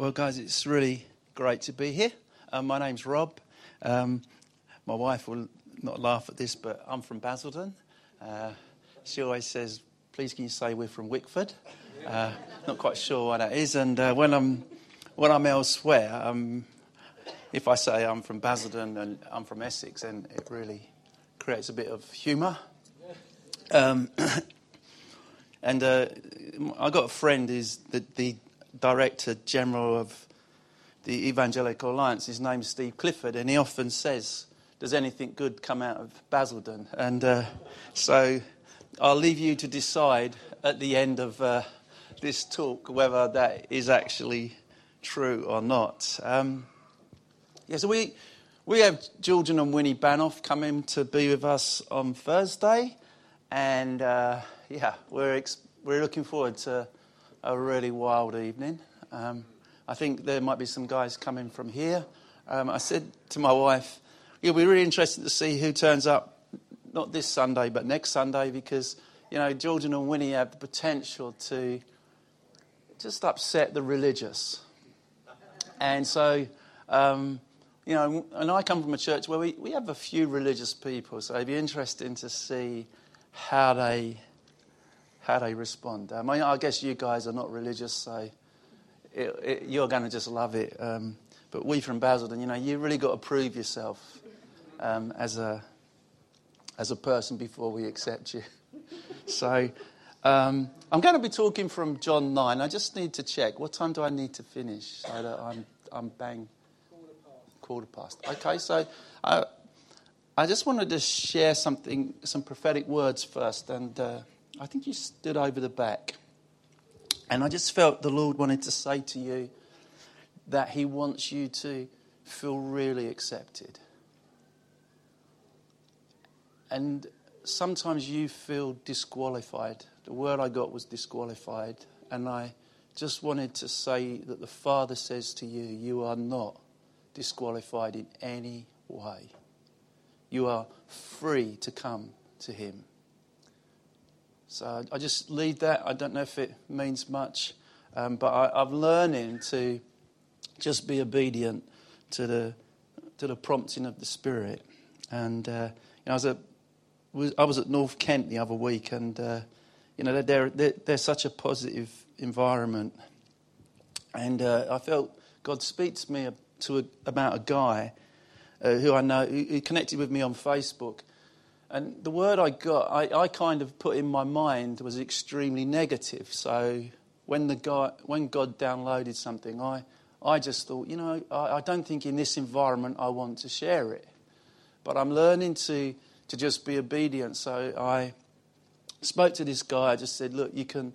Well, guys, it's really great to be here. Um, my name's Rob. Um, my wife will not laugh at this, but I'm from Basildon. Uh, she always says, "Please, can you say we're from Wickford?" Uh, not quite sure what that is. And uh, when I'm when I'm elsewhere, um, if I say I'm from Basildon and I'm from Essex, then it really creates a bit of humour. Um, and uh, I got a friend who's the, the director general of the Evangelical Alliance. His name's Steve Clifford, and he often says, "Does anything good come out of Basildon?" And uh, so I'll leave you to decide at the end of uh, this talk whether that is actually true or not. Um, yeah, so we we have Georgian and Winnie Banov coming to be with us on Thursday, and uh, yeah, we're ex- we're looking forward to a really wild evening. Um, I think there might be some guys coming from here. Um, I said to my wife, it'll be really interesting to see who turns up, not this Sunday, but next Sunday, because, you know, Georgian and Winnie have the potential to just upset the religious. And so, um, you know, and I come from a church where we, we have a few religious people, so it'd be interesting to see how they how they respond. Um, I, I, guess you guys are not religious, so it, it, you're going to just love it. Um, but we from Basildon, you know, you really got to prove yourself um, as a as a person before we accept you. so um, I'm going to be talking from John nine. I just need to check what time do I need to finish so that I'm I'm bang quarter past. Okay, so. I, I just wanted to share something, some prophetic words first, and uh, I think you stood over the back. And I just felt the Lord wanted to say to you that He wants you to feel really accepted. And sometimes you feel disqualified. The word I got was disqualified. And I just wanted to say that the Father says to you, you are not disqualified in any way. You are free to come to Him. So I just lead that. I don't know if it means much, um, but I, am learning to just be obedient to the to the prompting of the Spirit. And uh, you know, I was at I was at North Kent the other week, and uh, you know they're, they're, they're such a positive environment, and uh, I felt God speak to me to a, about a guy uh, who I know who connected with me on Facebook, and the word I got, I, I kind of put in my mind was extremely negative. So when, the guy, when God downloaded something, I, I just thought, you know, I, I don't think in this environment I want to share it. But I'm learning to, to just be obedient. So I spoke to this guy. I just said, look, you can,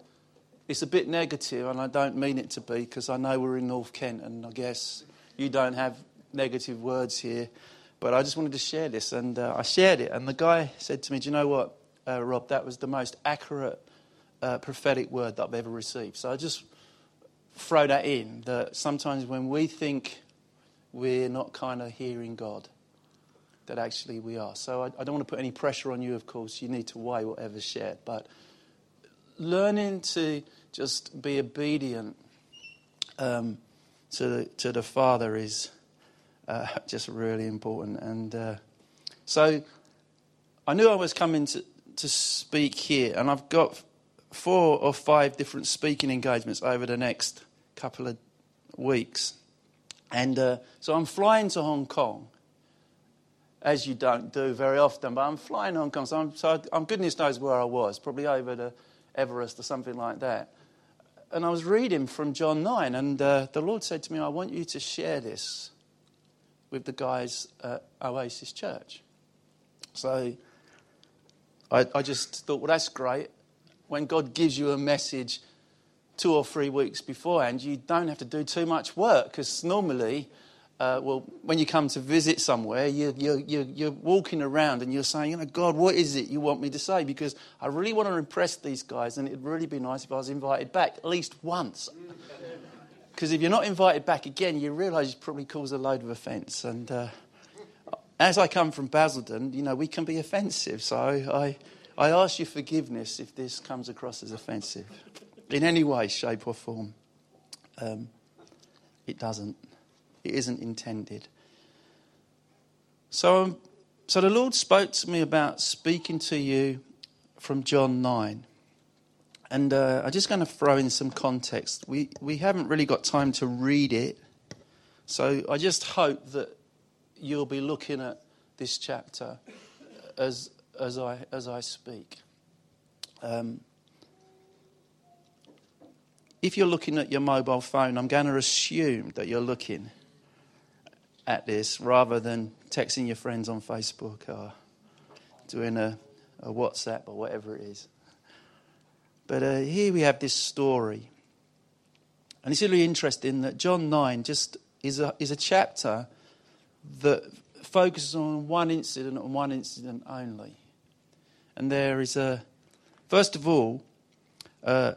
it's a bit negative, and I don't mean it to be because I know we're in North Kent, and I guess you don't have negative words here. But I just wanted to share this, and uh, I shared it. And the guy said to me, Do you know what, uh, Rob? That was the most accurate uh, prophetic word that I've ever received. So I just throw that in that sometimes when we think we're not kind of hearing God, that actually we are. So I, I don't want to put any pressure on you, of course. You need to weigh whatever's shared. But learning to just be obedient um, to, the, to the Father is uh, just really important. And uh, so I knew I was coming to, to speak here, and I've got four or five different speaking engagements over the next couple of weeks. And uh, so I'm flying to Hong Kong, as you don't do very often, but I'm flying to Hong Kong. So I'm, so I'm goodness knows where I was, probably over the Everest or something like that. And I was reading from John 9, and uh, the Lord said to me, I want you to share this with the guys at Oasis Church. So I, I just thought, well, that's great. When God gives you a message two or three weeks beforehand, you don't have to do too much work because normally, uh, well, when you come to visit somewhere, you, you, you, you're walking around and you're saying, you know, God, what is it you want me to say? Because I really want to impress these guys, and it'd really be nice if I was invited back at least once. Because if you're not invited back again, you realise you probably cause a load of offence. And uh, as I come from Basildon, you know, we can be offensive. So I, I ask you forgiveness if this comes across as offensive in any way, shape, or form. Um, it doesn't. It isn't intended. So, um, so the Lord spoke to me about speaking to you from John 9. And uh, I'm just going to throw in some context. We, we haven't really got time to read it. So I just hope that you'll be looking at this chapter as, as, I, as I speak. Um, if you're looking at your mobile phone, I'm going to assume that you're looking at this rather than texting your friends on Facebook or doing a, a WhatsApp or whatever it is. But uh, here we have this story. And it's really interesting that John 9 just is a, is a chapter that focuses on one incident and one incident only. And there is a, first of all, uh,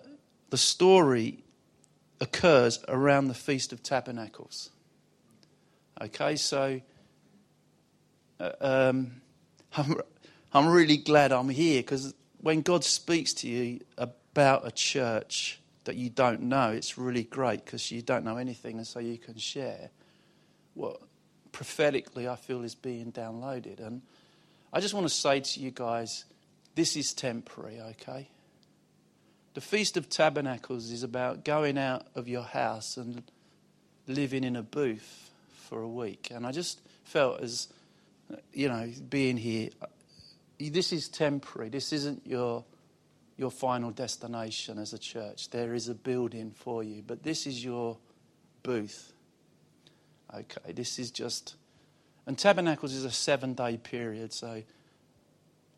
the story occurs around the Feast of Tabernacles. Okay, so uh, um, I'm, I'm really glad I'm here because when God speaks to you about a church that you don't know, it's really great because you don't know anything, and so you can share what prophetically I feel is being downloaded. And I just want to say to you guys, this is temporary, okay? The Feast of Tabernacles is about going out of your house and living in a booth for a week. And I just felt as, you know, being here, this is temporary. This isn't your, your final destination as a church. There is a building for you, but this is your booth. Okay, this is just. And Tabernacles is a seven day period, so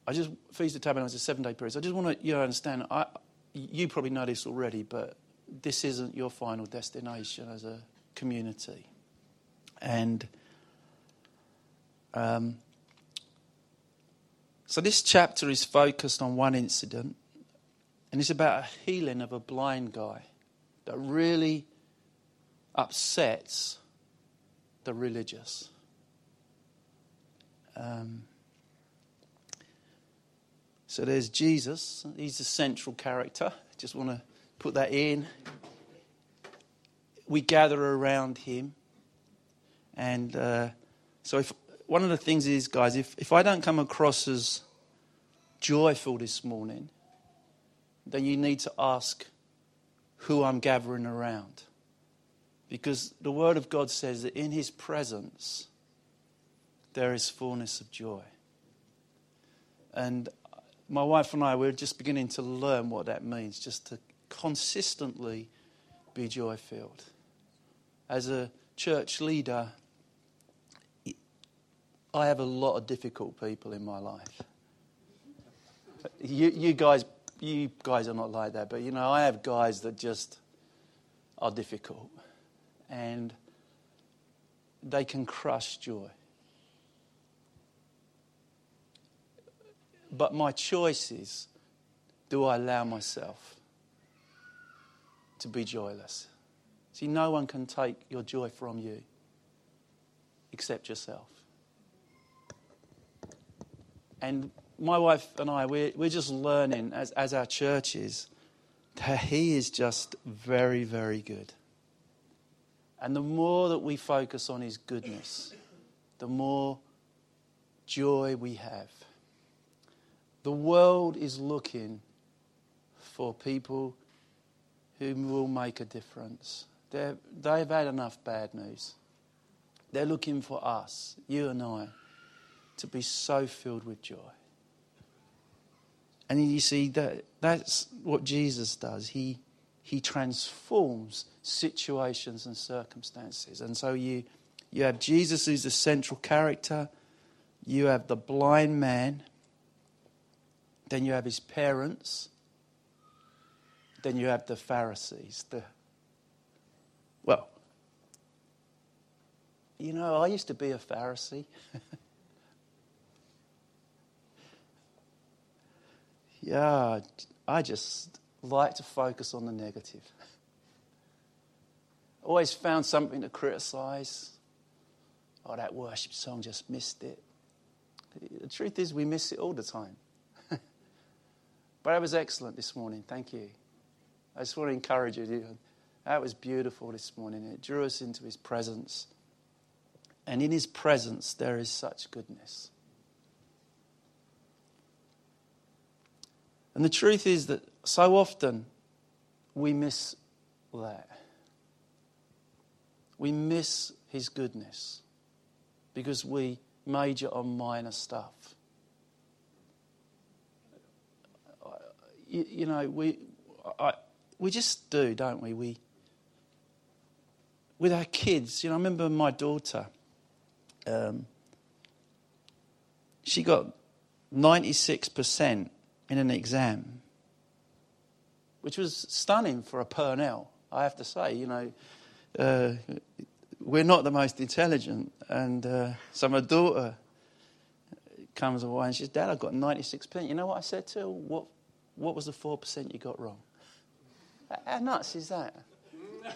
I just. Feast of Tabernacles is a seven day period. So I just want to you know, understand. I, you probably know this already, but this isn't your final destination as a community. And um, so this chapter is focused on one incident, and it's about a healing of a blind guy that really upsets the religious. Um, so there's Jesus. He's the central character. Just want to put that in. We gather around him. And uh, so, if one of the things is, guys, if, if I don't come across as joyful this morning, then you need to ask who I'm gathering around. Because the Word of God says that in His presence there is fullness of joy. And my wife and I, we're just beginning to learn what that means, just to consistently be joy filled. As a church leader, I have a lot of difficult people in my life. You, you guys, you guys are not like that, but you know, I have guys that just are difficult, and they can crush joy. But my choice is do I allow myself to be joyless? See, no one can take your joy from you except yourself. And my wife and I, we're, we're just learning as, as our church is that He is just very, very good. And the more that we focus on His goodness, the more joy we have. The world is looking for people who will make a difference. they they've had enough bad news. They're looking for us, you and I, to be so filled with joy. And you see, that, that's what Jesus does. He, he transforms situations and circumstances. And so you, you have Jesus, who's the central character, you have the blind man then you have his parents. Then you have the Pharisees. The, well, you know, I used to be a Pharisee. yeah, I just like to focus on the negative. Always found something to criticize. Oh, that worship song just missed it. The truth is, we miss it all the time. But it was excellent this morning. Thank you. I just want to encourage you. That was beautiful this morning. It drew us into his presence. And in his presence, there is such goodness. And the truth is that so often we miss that. We miss his goodness because we major on minor stuff. You, you know, we, I, we just do, don't we? We, with our kids, you know, I remember my daughter, um, she got 96% in an exam, which was stunning for a Purnell, I have to say. You know, uh, we're not the most intelligent. And uh, so my daughter comes away and she says, Dad, I got 96%. You know what I said to her? What, what was the 4% you got wrong? How nuts is that?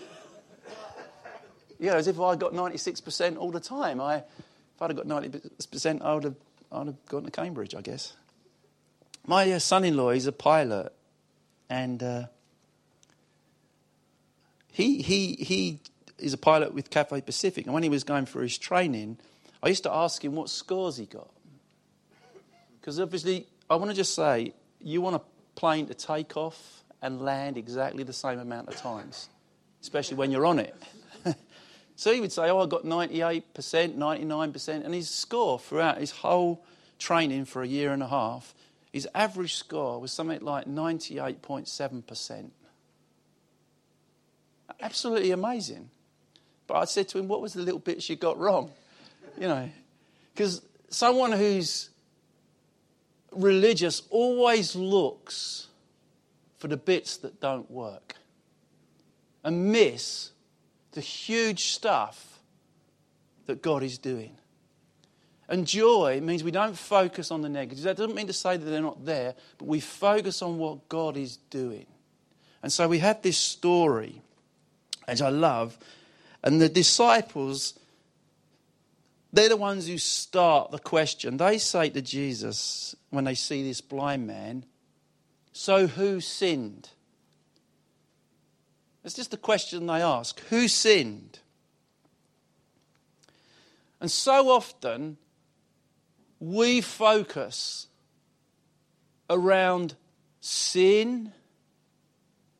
yeah, as if I got 96% all the time. I, if I'd have got 90%, I would have, I would have gone to Cambridge, I guess. My uh, son in law, is a pilot, and uh, he, he, he is a pilot with Cathay Pacific. And when he was going for his training, I used to ask him what scores he got. Because obviously, I want to just say, you want a plane to take off and land exactly the same amount of times, especially when you're on it. so he would say, Oh, I got 98%, 99%. And his score throughout his whole training for a year and a half, his average score was something like 98.7%. Absolutely amazing. But I said to him, What was the little bits you got wrong? You know, because someone who's religious always looks for the bits that don't work and miss the huge stuff that God is doing. And joy means we don't focus on the negatives. That doesn't mean to say that they're not there, but we focus on what God is doing. And so we have this story, which I love, and the disciples, they're the ones who start the question. They say to Jesus, when they see this blind man, So who sinned? It's just the question they ask Who sinned? And so often, we focus around sin,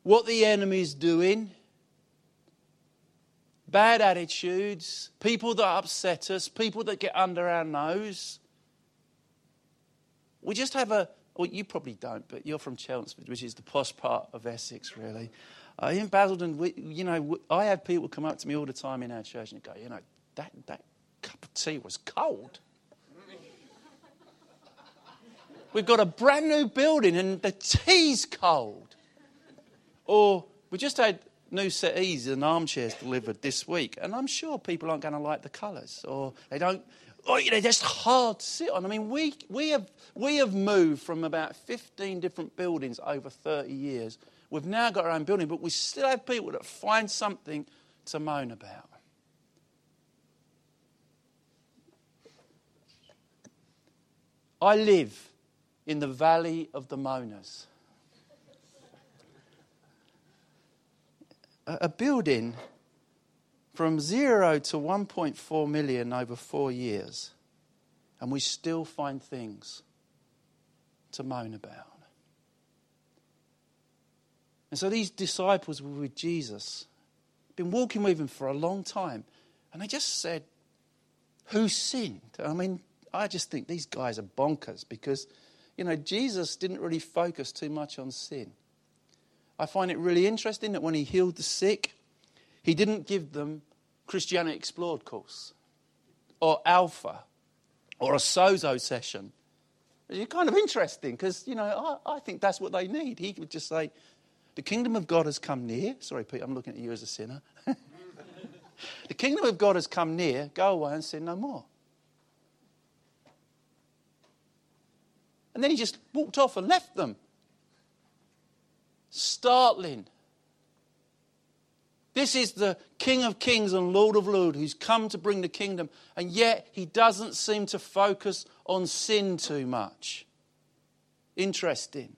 what the enemy's doing, bad attitudes, people that upset us, people that get under our nose. We just have a, well, you probably don't, but you're from Chelmsford, which is the posh part of Essex, really. Uh, in Basildon, we, you know, I have people come up to me all the time in our church and go, you know, that, that cup of tea was cold. We've got a brand new building and the tea's cold. Or we just had new settees and armchairs delivered this week, and I'm sure people aren't going to like the colours, or they don't. Or they're just hard to sit on. I mean, we, we, have, we have moved from about 15 different buildings over 30 years. We've now got our own building, but we still have people that find something to moan about. I live in the valley of the moaners. a building from zero to 1.4 million over four years, and we still find things to moan about. And so these disciples were with Jesus, been walking with him for a long time, and they just said, Who sinned? I mean, I just think these guys are bonkers because, you know, Jesus didn't really focus too much on sin. I find it really interesting that when he healed the sick, he didn't give them Christianity Explored course or Alpha or a Sozo session. It's kind of interesting because, you know, I, I think that's what they need. He would just say, The kingdom of God has come near. Sorry, Pete, I'm looking at you as a sinner. the kingdom of God has come near. Go away and sin no more. And then he just walked off and left them startling. This is the King of Kings and Lord of Lords who's come to bring the kingdom, and yet he doesn't seem to focus on sin too much. Interesting.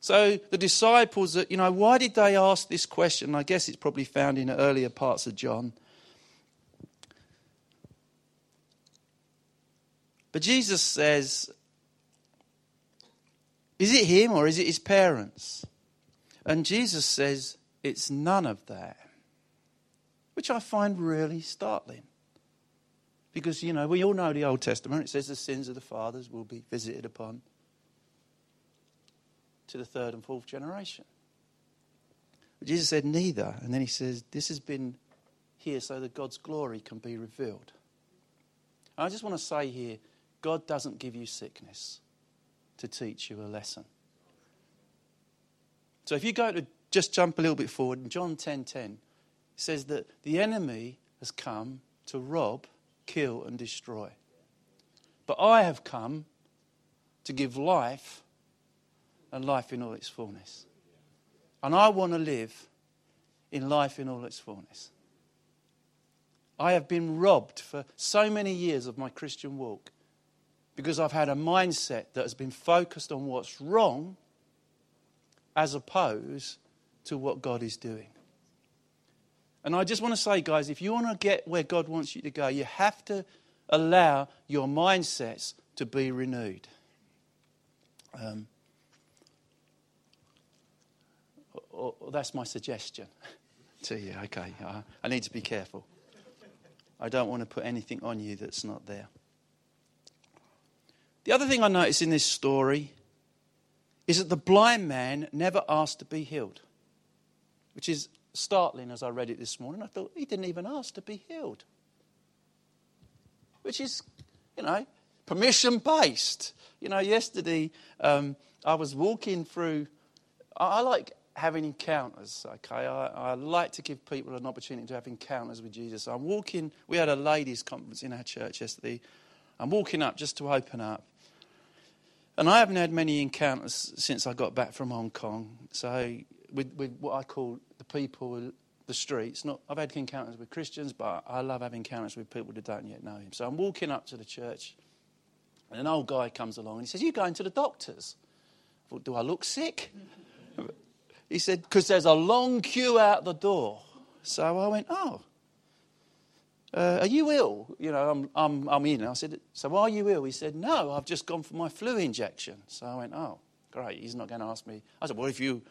So the disciples, you know, why did they ask this question? I guess it's probably found in earlier parts of John. But Jesus says, Is it him or is it his parents? And Jesus says, It's none of that. Which I find really startling. Because, you know, we all know the Old Testament. It says the sins of the fathers will be visited upon to the third and fourth generation. But Jesus said, Neither. And then he says, This has been here so that God's glory can be revealed. I just want to say here God doesn't give you sickness to teach you a lesson. So if you go to just jump a little bit forward, in John 10:10, 10, 10, says that the enemy has come to rob, kill, and destroy. But I have come to give life and life in all its fullness. And I want to live in life in all its fullness. I have been robbed for so many years of my Christian walk because I've had a mindset that has been focused on what's wrong as opposed to what God is doing. And I just want to say, guys, if you want to get where God wants you to go, you have to allow your mindsets to be renewed. Um, or, or that's my suggestion to you. Okay, I, I need to be careful. I don't want to put anything on you that's not there. The other thing I notice in this story is that the blind man never asked to be healed, which is startling as I read it this morning. I thought he didn't even ask to be healed, which is, you know, permission based. You know, yesterday um, I was walking through, I, I like having encounters, okay? I, I, like to give people an opportunity to have encounters with Jesus. I'm walking, we had a ladies' conference in our church yesterday. I'm walking up just to open up. And I haven't had many encounters since I got back from Hong Kong. So, with, with what I call the people, the streets. Not, I've had encounters with Christians, but I love having encounters with people that don't yet know Him. So I'm walking up to the church, and an old guy comes along and he says, "You going to the doctors?" I thought, "Do I look sick?" He said, because there's a long queue out the door. So I went, oh, uh, are you ill? You know, I'm, I'm, I'm in. I said, so are you ill? He said, no, I've just gone for my flu injection. So I went, oh, great. He's not going to ask me. I said, well, if you,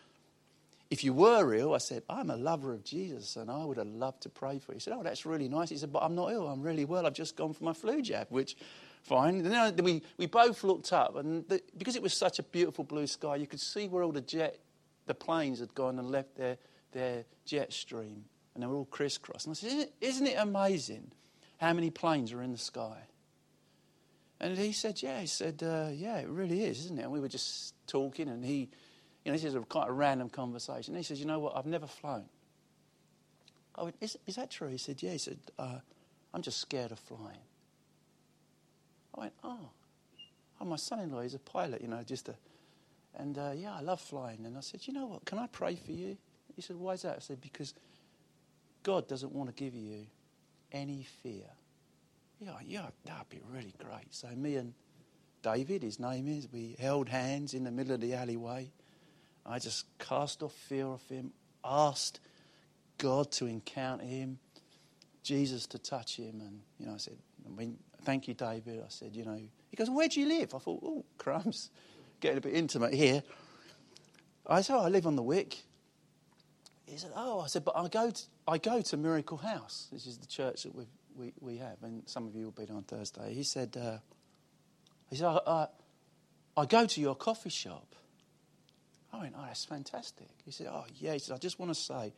if you were ill, I said, I'm a lover of Jesus and I would have loved to pray for you. He said, oh, that's really nice. He said, but I'm not ill. I'm really well. I've just gone for my flu jab, which, fine. Then we, we both looked up and the, because it was such a beautiful blue sky, you could see where all the jet the planes had gone and left their, their jet stream and they were all crisscrossed. And I said, isn't it, isn't it amazing how many planes are in the sky? And he said, yeah. He said, uh, yeah, it really is, isn't it? And we were just talking and he, you know, this is a quite a random conversation. He says, you know what, I've never flown. I went, is, is that true? He said, yeah. He said, uh, I'm just scared of flying. I went, oh. Oh, my son-in-law, he's a pilot, you know, just a and uh, yeah, I love flying. And I said, you know what? Can I pray for you? He said, why is that? I said, because God doesn't want to give you any fear. Yeah, yeah, that'd be really great. So me and David, his name is, we held hands in the middle of the alleyway. I just cast off fear of him, asked God to encounter him, Jesus to touch him. And, you know, I said, I mean, thank you, David. I said, you know, he goes, where do you live? I thought, oh, crumbs getting a bit intimate here. I said, oh, I live on the Wick. He said, oh, I said, but I go to, I go to Miracle House. This is the church that we we, we have, and some of you will be there on Thursday. He said, uh, he said, I, I, I go to your coffee shop. I went, oh, that's fantastic. He said, oh, yeah. He said, I just want to say,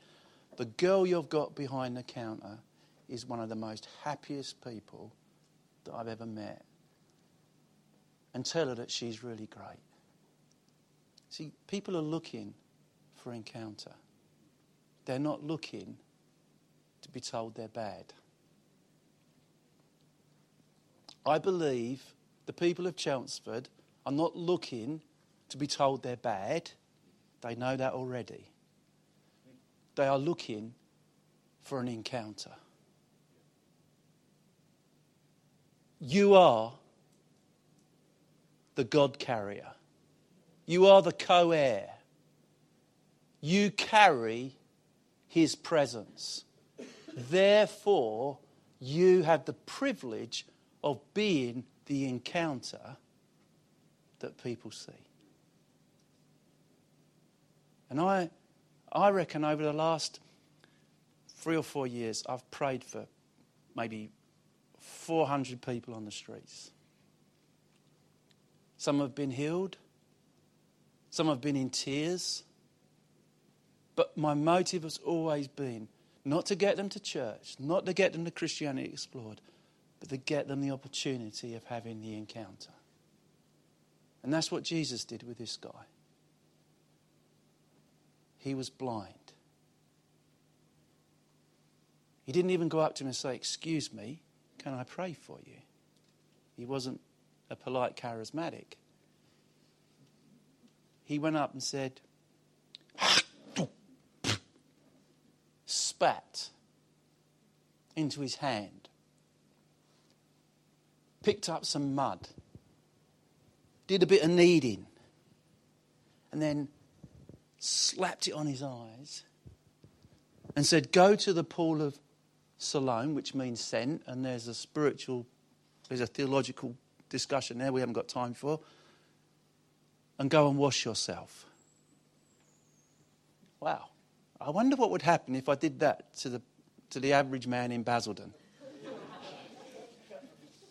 the girl you've got behind the counter is one of the most happiest people that I've ever met. And tell her that she's really great. See, people are looking for encounter. They're not looking to be told they're bad. I believe the people of Chelmsford are not looking to be told they're bad. They know that already. They are looking for an encounter. You are the God carrier. You are the co heir You carry his presence. Therefore, you have the privilege of being the encounter that people see. And I, I reckon over the last three or four years, I've prayed for maybe 400 people on the streets. Some have been healed, some have been in tears. But my motive has always been not to get them to church, not to get them to Christianity Explored, but to get them the opportunity of having the encounter. And that's what Jesus did with this guy. He was blind. He didn't even go up to him and say, Excuse me, can I pray for you? He wasn't a polite charismatic. He went up and said, spat into his hand, picked up some mud, did a bit of kneading, and then slapped it on his eyes and said, Go to the pool of Siloam, which means sent, and there's a spiritual, there's a theological discussion there we haven't got time for, and go and wash yourself. Wow. I wonder what would happen if I did that to the, to the average man in Basildon.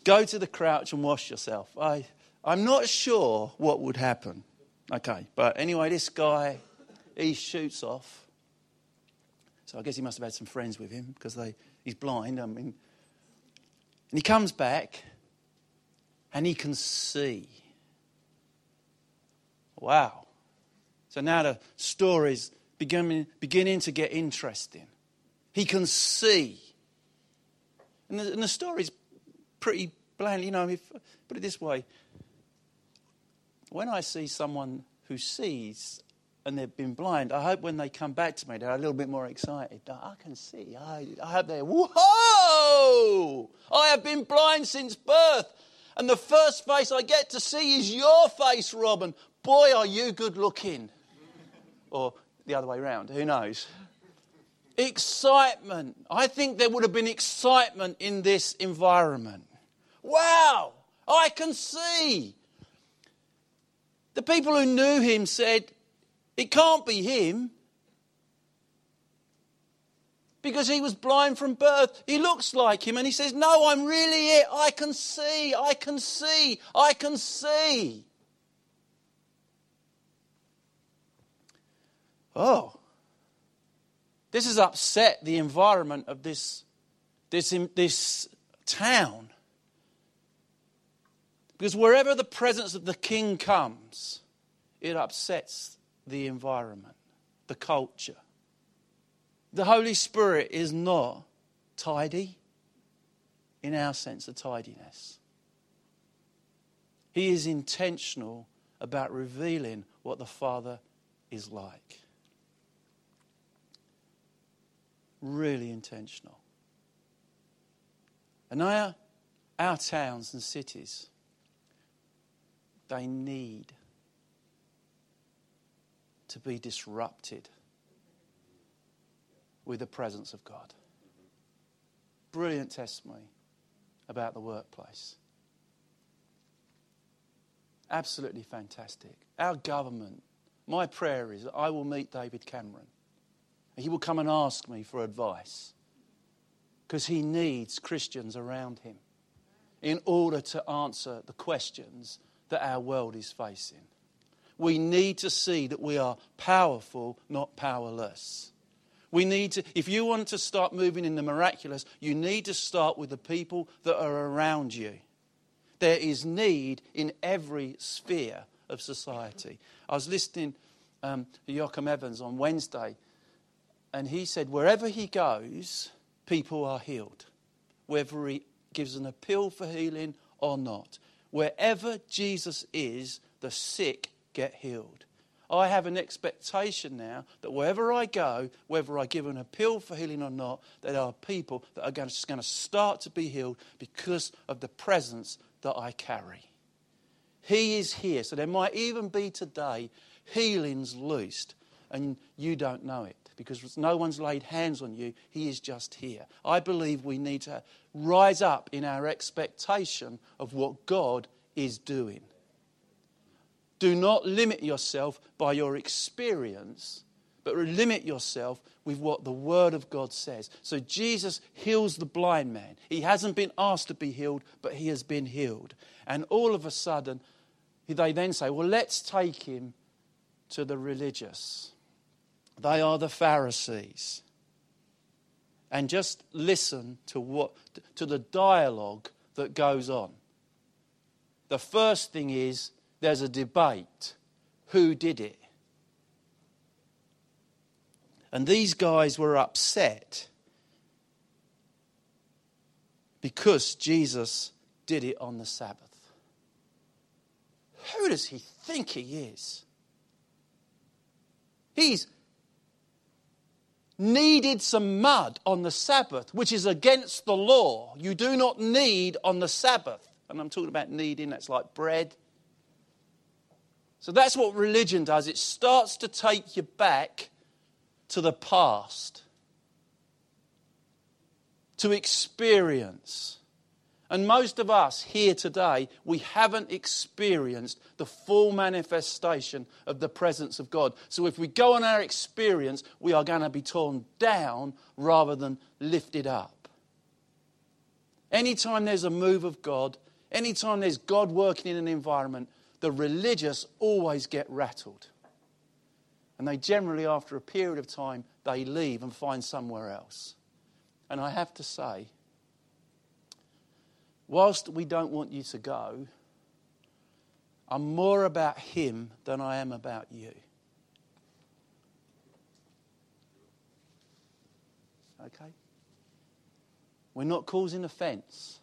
Go to the Crouch and wash yourself. I, I'm not sure what would happen. Okay, but anyway, this guy, he shoots off. So I guess he must have had some friends with him because they, he's blind. I mean, and he comes back and he can see. Wow. So now the story's beginning, beginning to get interesting. He can see. And the, and the story's pretty bland. You know, if, put it this way when I see someone who sees and they've been blind, I hope when they come back to me, they're a little bit more excited. I can see. I, I hope they're, whoa! I have been blind since birth. And the first face I get to see is your face, Robin. Boy, are you good looking. Or the other way around. Who knows? Excitement. I think there would have been excitement in this environment. Wow, I can see. The people who knew him said, It can't be him. Because he was blind from birth. He looks like him and he says, No, I'm really it. I can see, I can see, I can see. Oh, this has upset the environment of this, this, this town. Because wherever the presence of the king comes, it upsets the environment, the culture. The Holy Spirit is not tidy in our sense of tidiness. He is intentional about revealing what the Father is like. Really intentional. And our, our towns and cities, they need to be disrupted with the presence of God. Brilliant testimony about the workplace. Absolutely fantastic. Our government, my prayer is that I will meet David Cameron he will come and ask me for advice because he needs Christians around him in order to answer the questions that our world is facing. We need to see that we are powerful, not powerless. We need to, if you want to start moving in the miraculous, you need to start with the people that are around you. There is need in every sphere of society. I was listening um, to Joaquin Evans on Wednesday, and he said, wherever he goes, people are healed, whether he gives an appeal for healing or not. Wherever Jesus is, the sick get healed. I have an expectation now that wherever I go, whether I give an appeal for healing or not, there are people that are going to, going to start to be healed because of the presence that I carry. He is here. So there might even be today healings loosed and you don't know it because no one's laid hands on you. He is just here. I believe we need to rise up in our expectation of what God is doing. Do not limit yourself by your experience, but limit yourself with what the Word of God says. So Jesus heals the blind man. He hasn't been asked to be healed, but he has been healed. And all of a sudden, they then say, Well, let's take him to the religious. They are the Pharisees. And just listen to, what, to the dialogue that goes on. The first thing is there's a debate who did it? And these guys were upset because Jesus did it on the Sabbath. Who does he think he is? He's kneaded some mud on the Sabbath, which is against the law. You do not need on the Sabbath. And I'm talking about kneading, that's like bread. So that's what religion does. It starts to take you back to the past, to experience. And most of us here today, we haven't experienced the full manifestation of the presence of God. So if we go on our experience, we are going to be torn down rather than lifted up. Anytime there's a move of God, anytime there's God working in an environment, the religious always get rattled. And they generally, after a period of time, they leave and find somewhere else. And I have to say, whilst we don't want you to go, I'm more about him than I am about you. Okay? We're not causing offense.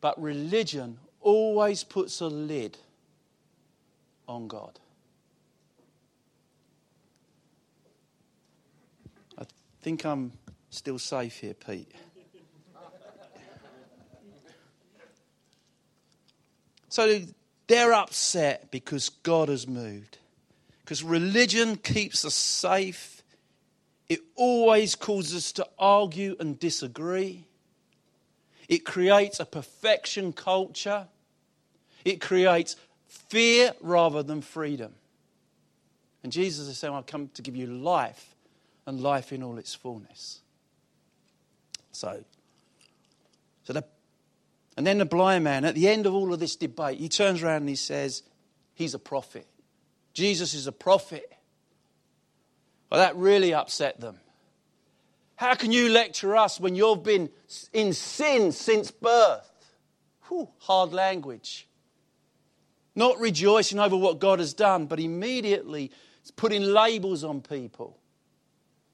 But religion always puts a lid on God. I think I'm still safe here, Pete. So they're upset because God has moved. Because religion keeps us safe. It always causes us to argue and disagree. It creates a perfection culture. It creates fear rather than freedom. And Jesus is saying, I've come to give you life and life in all its fullness. So, so the and then the blind man, at the end of all of this debate, he turns around and he says, He's a prophet. Jesus is a prophet. Well, that really upset them. How can you lecture us when you've been in sin since birth? Whew, hard language. Not rejoicing over what God has done, but immediately putting labels on people.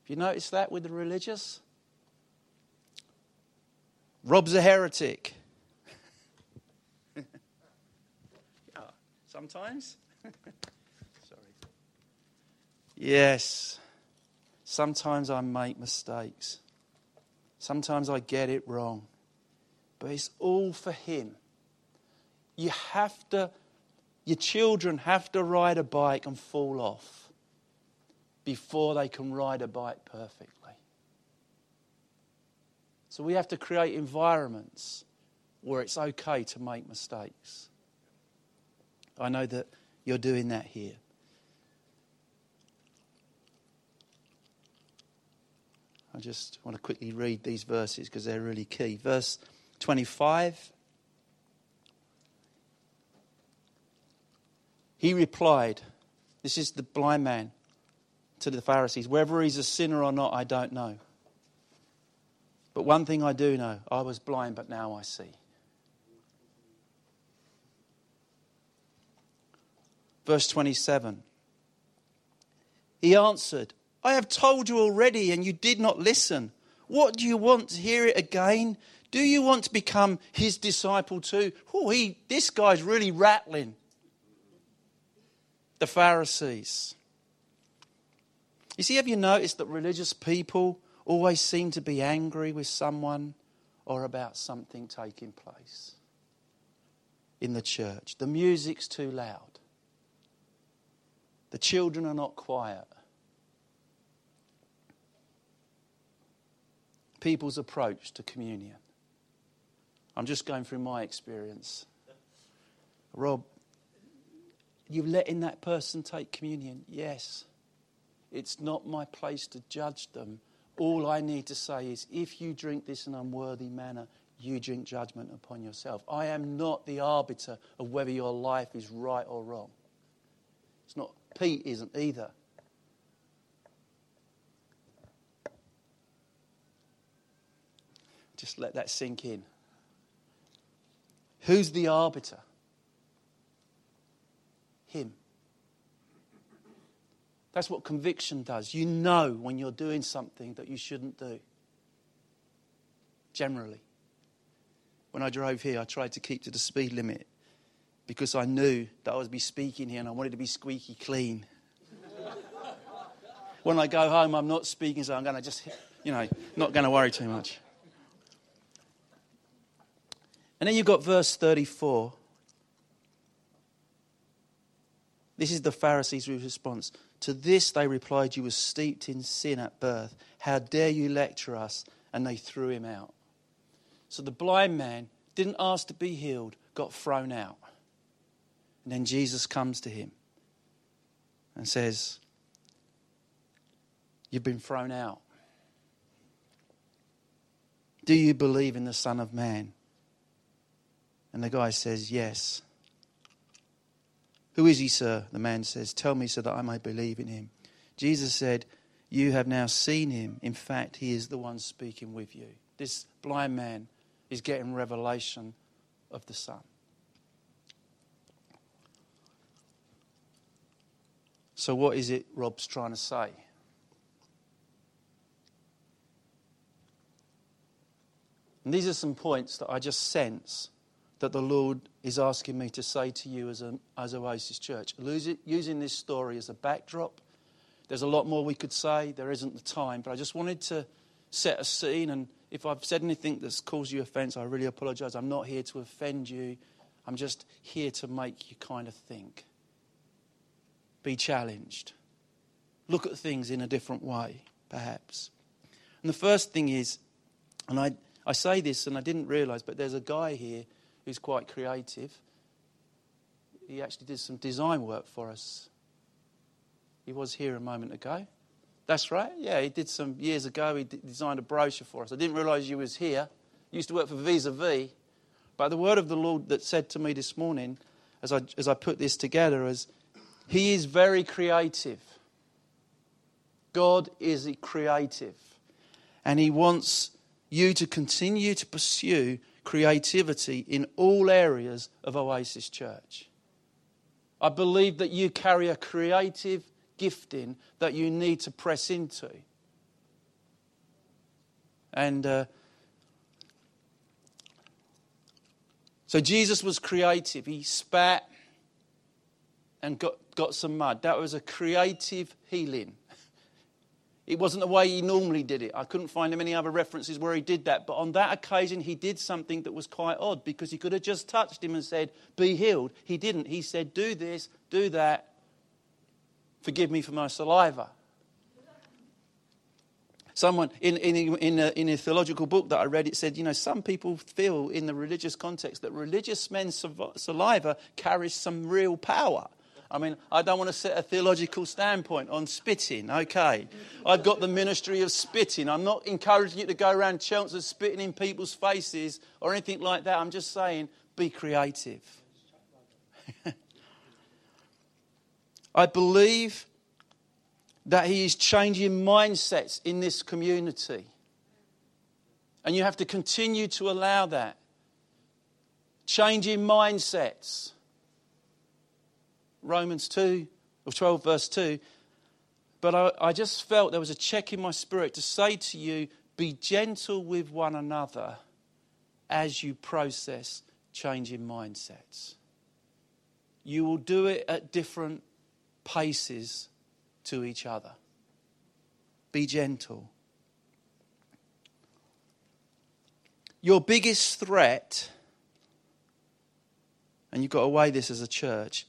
Have you noticed that with the religious? Rob's a heretic. Sometimes? Sorry. Yes. Sometimes I make mistakes. Sometimes I get it wrong. But it's all for Him. You have to, your children have to ride a bike and fall off before they can ride a bike perfectly. So we have to create environments where it's okay to make mistakes. I know that you're doing that here. I just want to quickly read these verses because they're really key. Verse 25. He replied, This is the blind man to the Pharisees. Whether he's a sinner or not, I don't know. But one thing I do know I was blind, but now I see. Verse 27. He answered, I have told you already, and you did not listen. What do you want to hear it again? Do you want to become his disciple too? Oh, he, this guy's really rattling. The Pharisees. You see, have you noticed that religious people always seem to be angry with someone or about something taking place in the church? The music's too loud. The children are not quiet. People's approach to communion. I'm just going through my experience. Rob, you're letting that person take communion? Yes. It's not my place to judge them. All I need to say is if you drink this in an unworthy manner, you drink judgment upon yourself. I am not the arbiter of whether your life is right or wrong. It's not, Pete isn't either. Just let that sink in. Who's the arbiter? Him. That's what conviction does. You know when you're doing something that you shouldn't do. Generally. When I drove here, I tried to keep to the speed limit because I knew that I would be speaking here and I wanted to be squeaky clean. when I go home, I'm not speaking, so I'm going to just, you know, not going to worry too much. And then you've got verse 34. This is the Pharisees' response. To this they replied, You were steeped in sin at birth. How dare you lecture us? And they threw him out. So the blind man didn't ask to be healed, got thrown out. And then Jesus comes to him and says, You've been thrown out. Do you believe in the Son of Man? And the guy says, Yes. Who is he, sir? The man says, Tell me so that I may believe in him. Jesus said, You have now seen him. In fact, he is the one speaking with you. This blind man is getting revelation of the Son. So, what is it Rob's trying to say? And these are some points that I just sense that the Lord is asking me to say to you as, a, as Oasis Church. Using this story as a backdrop, there's a lot more we could say. There isn't the time, but I just wanted to set a scene. And if I've said anything that's caused you offense, I really apologize. I'm not here to offend you, I'm just here to make you kind of think. Be challenged. Look at things in a different way, perhaps. And the first thing is, and I, I say this and I didn't realize, but there's a guy here who's quite creative. He actually did some design work for us. He was here a moment ago. That's right. Yeah, he did some years ago. He designed a brochure for us. I didn't realize you was here. He used to work for Vis a Vis. But the word of the Lord that said to me this morning, as I, as I put this together, is He is very creative. God is creative. And He wants you to continue to pursue creativity in all areas of Oasis Church. I believe that you carry a creative gifting that you need to press into. And uh, so Jesus was creative. He spat and got, got some mud. That was a creative healing. It wasn't the way he normally did it. I couldn't find him any other references where he did that. But on that occasion, he did something that was quite odd because he could have just touched him and said, Be healed. He didn't. He said, Do this, do that. Forgive me for my saliva. Someone in, in, in, a, in a theological book that I read, it said, you know, some people feel in the religious context that religious men's saliva carries some real power. I mean, I don't want to set a theological standpoint on spitting, okay? I've got the ministry of spitting. I'm not encouraging you to go around Chelmsford spitting in people's faces or anything like that. I'm just saying, be creative. I believe that He is changing mindsets in this community. And you have to continue to allow that. Changing mindsets. Romans 2, or 12, verse 2. But I, I just felt there was a check in my spirit to say to you be gentle with one another as you process changing mindsets. You will do it at different paces to each other. Be gentle. Your biggest threat, and you've got to weigh this as a church,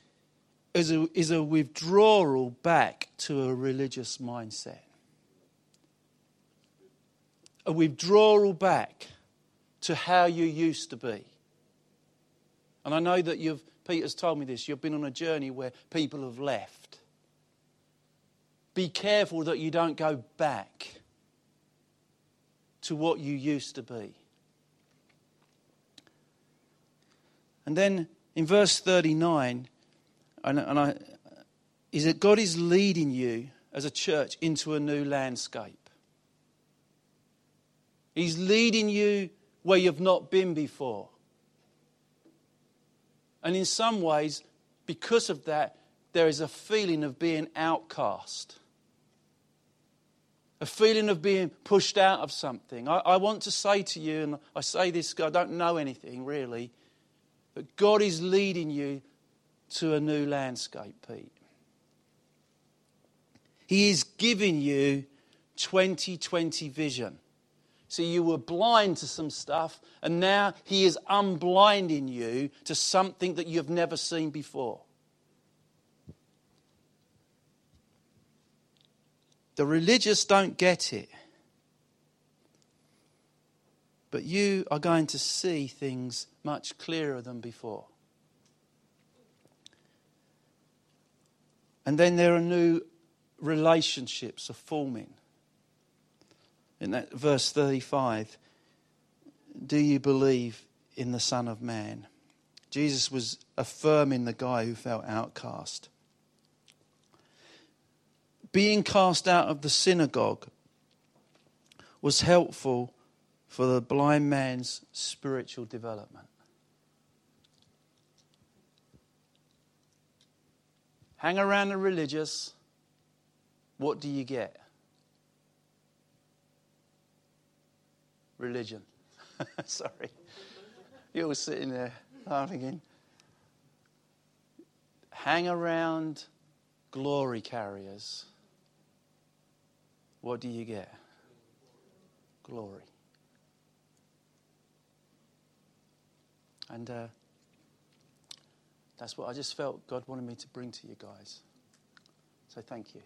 is a, is a withdrawal back to a religious mindset. A withdrawal back to how you used to be. And I know that you've, Peter's told me this, you've been on a journey where people have left. Be careful that you don't go back to what you used to be. And then in verse 39, and, and I, is that God is leading you as a church into a new landscape. He's leading you where you've not been before. And in some ways, because of that, there is a feeling of being outcast, a feeling of being pushed out of something. I, I want to say to you, and I say this, I don't know anything really, but God is leading you to a new landscape, Pete. He is giving you 2020 vision. See, you were blind to some stuff, and now He is unblinding you to something that you've never seen before. The religious don't get it. But you are going to see things much clearer than before. And then there are new relationships are forming. In that verse 35 do you believe in the son of man? Jesus was affirming the guy who felt outcast. Being cast out of the synagogue was helpful for the blind man's spiritual development hang around the religious what do you get religion. Sorry. You're all sitting there laughing in. Hang around glory carriers. What do you get? Glory. And uh, that's what I just felt God wanted me to bring to you guys. So thank you.